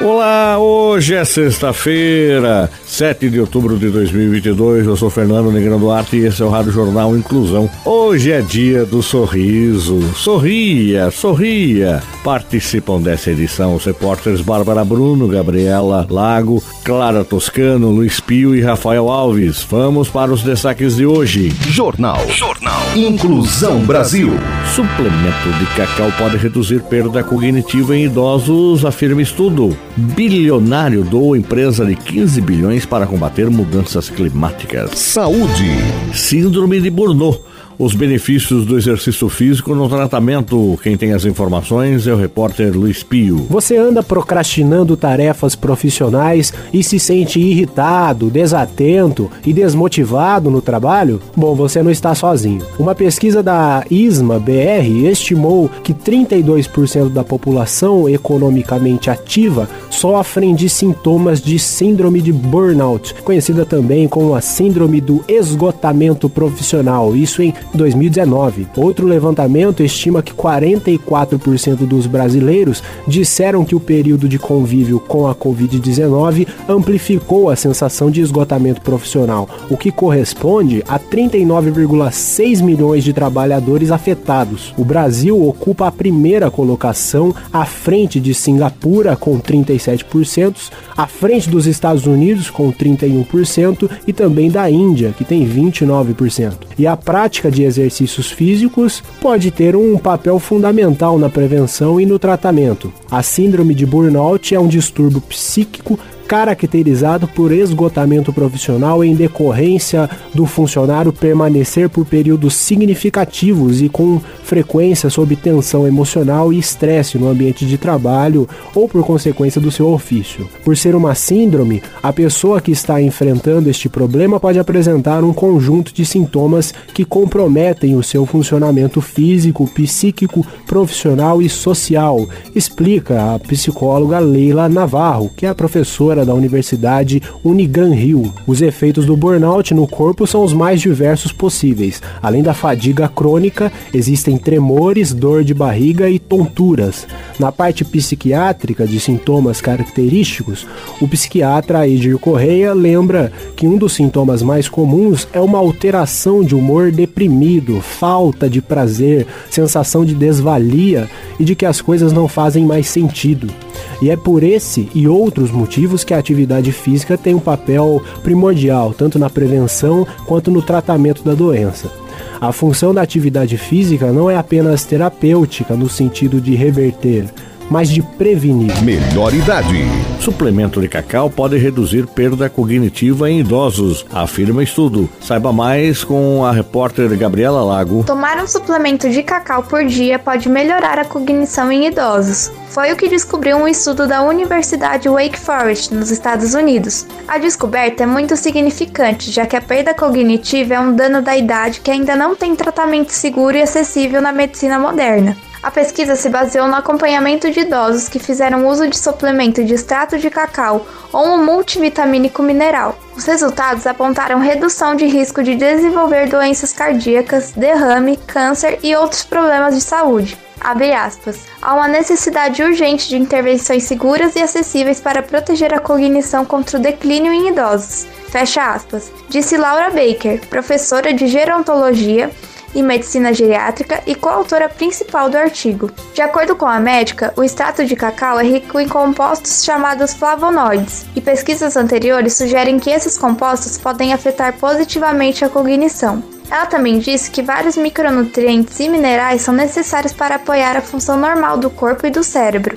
Olá, hoje é sexta-feira, 7 de outubro de 2022. Eu sou Fernando Negrão Duarte e esse é o Rádio Jornal Inclusão. Hoje é dia do sorriso. Sorria, sorria. Participam dessa edição os repórteres Bárbara Bruno, Gabriela Lago, Clara Toscano, Luiz Pio e Rafael Alves. Vamos para os destaques de hoje. Jornal. Jornal. Inclusão Brasil. Suplemento de cacau pode reduzir perda cognitiva em idosos, afirma estudo. Bilionário doa empresa de 15 bilhões para combater mudanças climáticas. Saúde. Síndrome de Burnout os benefícios do exercício físico no tratamento. Quem tem as informações é o repórter Luiz Pio. Você anda procrastinando tarefas profissionais e se sente irritado, desatento e desmotivado no trabalho? Bom, você não está sozinho. Uma pesquisa da ISMA BR estimou que 32% da população economicamente ativa sofrem de sintomas de síndrome de burnout, conhecida também como a síndrome do esgotamento profissional. Isso em 2019. Outro levantamento estima que 44% dos brasileiros disseram que o período de convívio com a Covid-19 amplificou a sensação de esgotamento profissional, o que corresponde a 39,6 milhões de trabalhadores afetados. O Brasil ocupa a primeira colocação à frente de Singapura, com 37%, à frente dos Estados Unidos, com 31%, e também da Índia, que tem 29%. E a prática de exercícios físicos pode ter um papel fundamental na prevenção e no tratamento. A síndrome de burnout é um distúrbio psíquico caracterizado por esgotamento profissional em decorrência do funcionário permanecer por períodos significativos e com frequência sob tensão emocional e estresse no ambiente de trabalho ou por consequência do seu ofício. Por ser uma síndrome, a pessoa que está enfrentando este problema pode apresentar um conjunto de sintomas que comprometem o seu funcionamento físico, psíquico, profissional e social, explica a psicóloga Leila Navarro, que é professora da Universidade Unigran Rio. Os efeitos do burnout no corpo são os mais diversos possíveis. Além da fadiga crônica, existem tremores, dor de barriga e tonturas. Na parte psiquiátrica de sintomas característicos, o psiquiatra Edir Correia lembra que um dos sintomas mais comuns é uma alteração de humor deprimido, falta de prazer, sensação de desvalia e de que as coisas não fazem mais sentido. E é por esse e outros motivos que a atividade física tem um papel primordial, tanto na prevenção quanto no tratamento da doença. A função da atividade física não é apenas terapêutica no sentido de reverter, mas de prevenir. Melhor idade. Suplemento de cacau pode reduzir perda cognitiva em idosos, afirma estudo. Saiba mais com a repórter Gabriela Lago. Tomar um suplemento de cacau por dia pode melhorar a cognição em idosos. Foi o que descobriu um estudo da Universidade Wake Forest, nos Estados Unidos. A descoberta é muito significante, já que a perda cognitiva é um dano da idade que ainda não tem tratamento seguro e acessível na medicina moderna. A pesquisa se baseou no acompanhamento de idosos que fizeram uso de suplemento de extrato de cacau ou um multivitamínico mineral. Os resultados apontaram redução de risco de desenvolver doenças cardíacas, derrame, câncer e outros problemas de saúde. Aspas. Há uma necessidade urgente de intervenções seguras e acessíveis para proteger a cognição contra o declínio em idosos. Fecha aspas. Disse Laura Baker, professora de gerontologia e Medicina Geriátrica e coautora principal do artigo. De acordo com a médica, o extrato de cacau é rico em compostos chamados flavonoides, e pesquisas anteriores sugerem que esses compostos podem afetar positivamente a cognição. Ela também disse que vários micronutrientes e minerais são necessários para apoiar a função normal do corpo e do cérebro,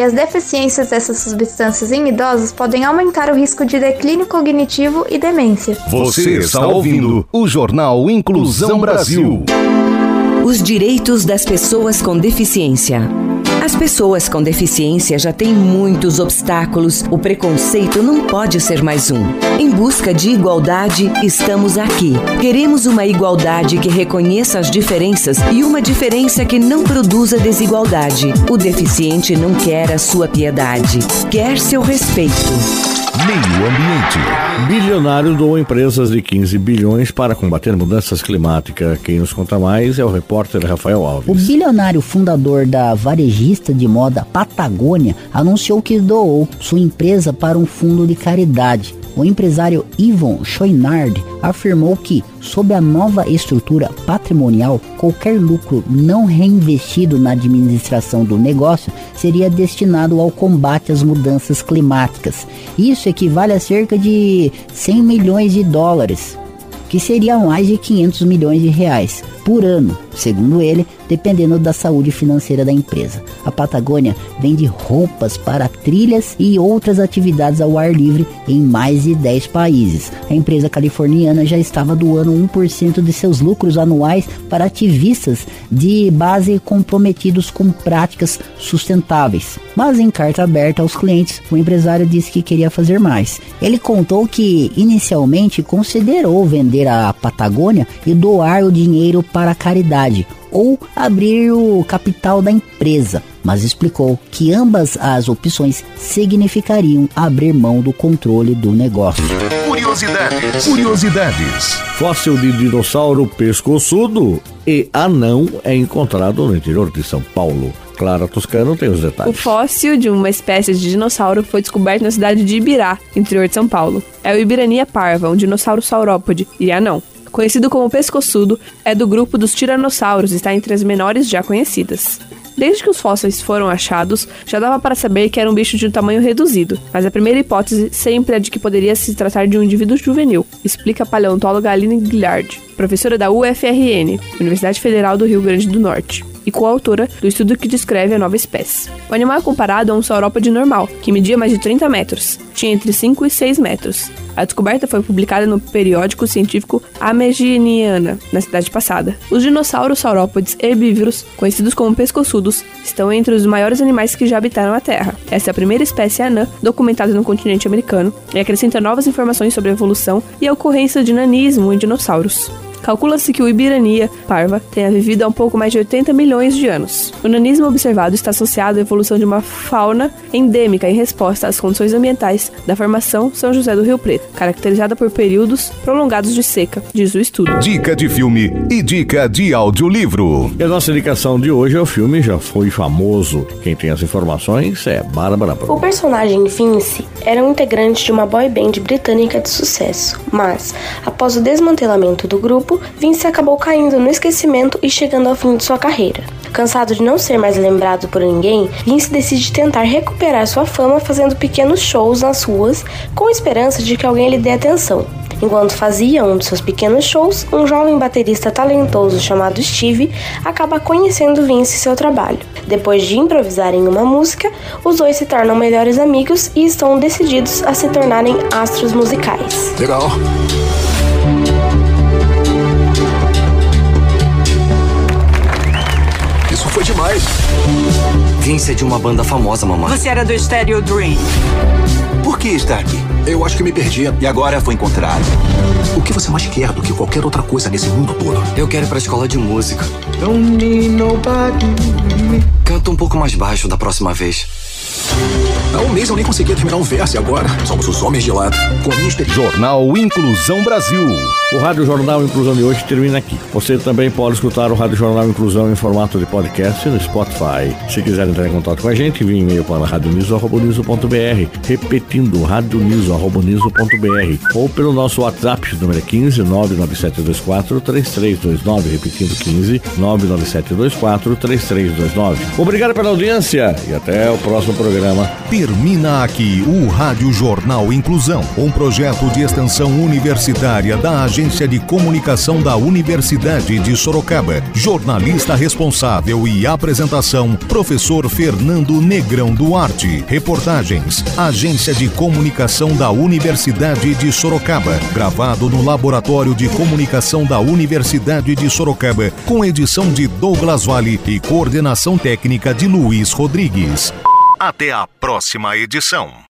e as deficiências dessas substâncias em idosos podem aumentar o risco de declínio cognitivo e demência. Você está ouvindo o Jornal Inclusão Brasil. Os direitos das pessoas com deficiência. As pessoas com deficiência já têm muitos obstáculos. O preconceito não pode ser mais um. Em busca de igualdade, estamos aqui. Queremos uma igualdade que reconheça as diferenças e uma diferença que não produza desigualdade. O deficiente não quer a sua piedade, quer seu respeito. Meio Ambiente. Bilionário doou empresas de 15 bilhões para combater mudanças climáticas. Quem nos conta mais é o repórter Rafael Alves. O bilionário fundador da varejista de moda Patagônia anunciou que doou sua empresa para um fundo de caridade. O empresário Yvon Chouinard afirmou que, sob a nova estrutura patrimonial, qualquer lucro não reinvestido na administração do negócio seria destinado ao combate às mudanças climáticas. Isso equivale a cerca de 100 milhões de dólares, que seriam mais de 500 milhões de reais por ano, segundo ele, dependendo da saúde financeira da empresa. A Patagônia vende roupas para trilhas e outras atividades ao ar livre em mais de 10 países. A empresa californiana já estava doando 1% de seus lucros anuais para ativistas de base comprometidos com práticas sustentáveis. Mas em carta aberta aos clientes, o empresário disse que queria fazer mais. Ele contou que inicialmente considerou vender a Patagônia e doar o dinheiro para a caridade ou abrir o capital da empresa, mas explicou que ambas as opções significariam abrir mão do controle do negócio. Curiosidades. Curiosidades. Fóssil de dinossauro pescoçudo e anão é encontrado no interior de São Paulo. Clara Toscano tem os detalhes. O fóssil de uma espécie de dinossauro foi descoberto na cidade de Ibirá, interior de São Paulo. É o Ibirania parva, um dinossauro saurópode e anão conhecido como pescoçudo, é do grupo dos tiranossauros e está entre as menores já conhecidas. Desde que os fósseis foram achados, já dava para saber que era um bicho de um tamanho reduzido, mas a primeira hipótese sempre é de que poderia se tratar de um indivíduo juvenil, explica a paleontóloga Aline Gillard, professora da UFRN, Universidade Federal do Rio Grande do Norte e coautora do estudo que descreve a nova espécie. O animal é comparado a um saurópode normal, que media mais de 30 metros, tinha entre 5 e 6 metros. A descoberta foi publicada no periódico científico Ameginiana, na cidade passada. Os dinossauros saurópodes herbívoros, conhecidos como pescoçudos, estão entre os maiores animais que já habitaram a Terra. Essa é a primeira espécie anã documentada no continente americano e acrescenta novas informações sobre a evolução e a ocorrência de nanismo em dinossauros. Calcula-se que o Ibirania parva tenha vivido há um pouco mais de 80 milhões de anos. O nanismo observado está associado à evolução de uma fauna endêmica em resposta às condições ambientais da formação São José do Rio Preto, caracterizada por períodos prolongados de seca, diz o estudo. Dica de filme e dica de audiolivro. E a nossa indicação de hoje é o filme Já Foi Famoso. Quem tem as informações é Bárbara Pro. O personagem Vince era um integrante de uma boy band britânica de sucesso, mas, após o desmantelamento do grupo, Vince acabou caindo no esquecimento e chegando ao fim de sua carreira. Cansado de não ser mais lembrado por ninguém, Vince decide tentar recuperar sua fama fazendo pequenos shows nas ruas, com a esperança de que alguém lhe dê atenção. Enquanto fazia um de seus pequenos shows, um jovem baterista talentoso chamado Steve acaba conhecendo Vince e seu trabalho. Depois de improvisarem uma música, os dois se tornam melhores amigos e estão decididos a se tornarem astros musicais. Legal. Foi demais. Vince é de uma banda famosa, mamãe. Você era do Stereo Dream. Por que está aqui? Eu acho que me perdi e agora foi encontrado. O que você mais quer do que qualquer outra coisa nesse mundo todo? Eu quero ir pra escola de música. Canta um pouco mais baixo da próxima vez. Há um mês eu nem conseguia terminar um verso e agora somos os homens de lado. Com a minha experiência. Jornal Inclusão Brasil. O Rádio Jornal Inclusão de hoje termina aqui. Você também pode escutar o Rádio Jornal Inclusão em formato de podcast no Spotify. Se quiser entrar em contato com a gente, envie e-mail para radioniso.br, repetindo radioniso.br ou pelo nosso WhatsApp, número 15 99724 3329, repetindo 15 99724 3329. Obrigado pela audiência e até o próximo programa. Termina aqui o Rádio Jornal Inclusão, um projeto de extensão universitária da Agência de Comunicação da Universidade de Sorocaba. Jornalista responsável e apresentação, professor Fernando Negrão Duarte. Reportagens, Agência de Comunicação da Universidade de Sorocaba. Gravado no Laboratório de Comunicação da Universidade de Sorocaba, com edição de Douglas Vale e coordenação técnica de Luiz Rodrigues. Até a próxima edição.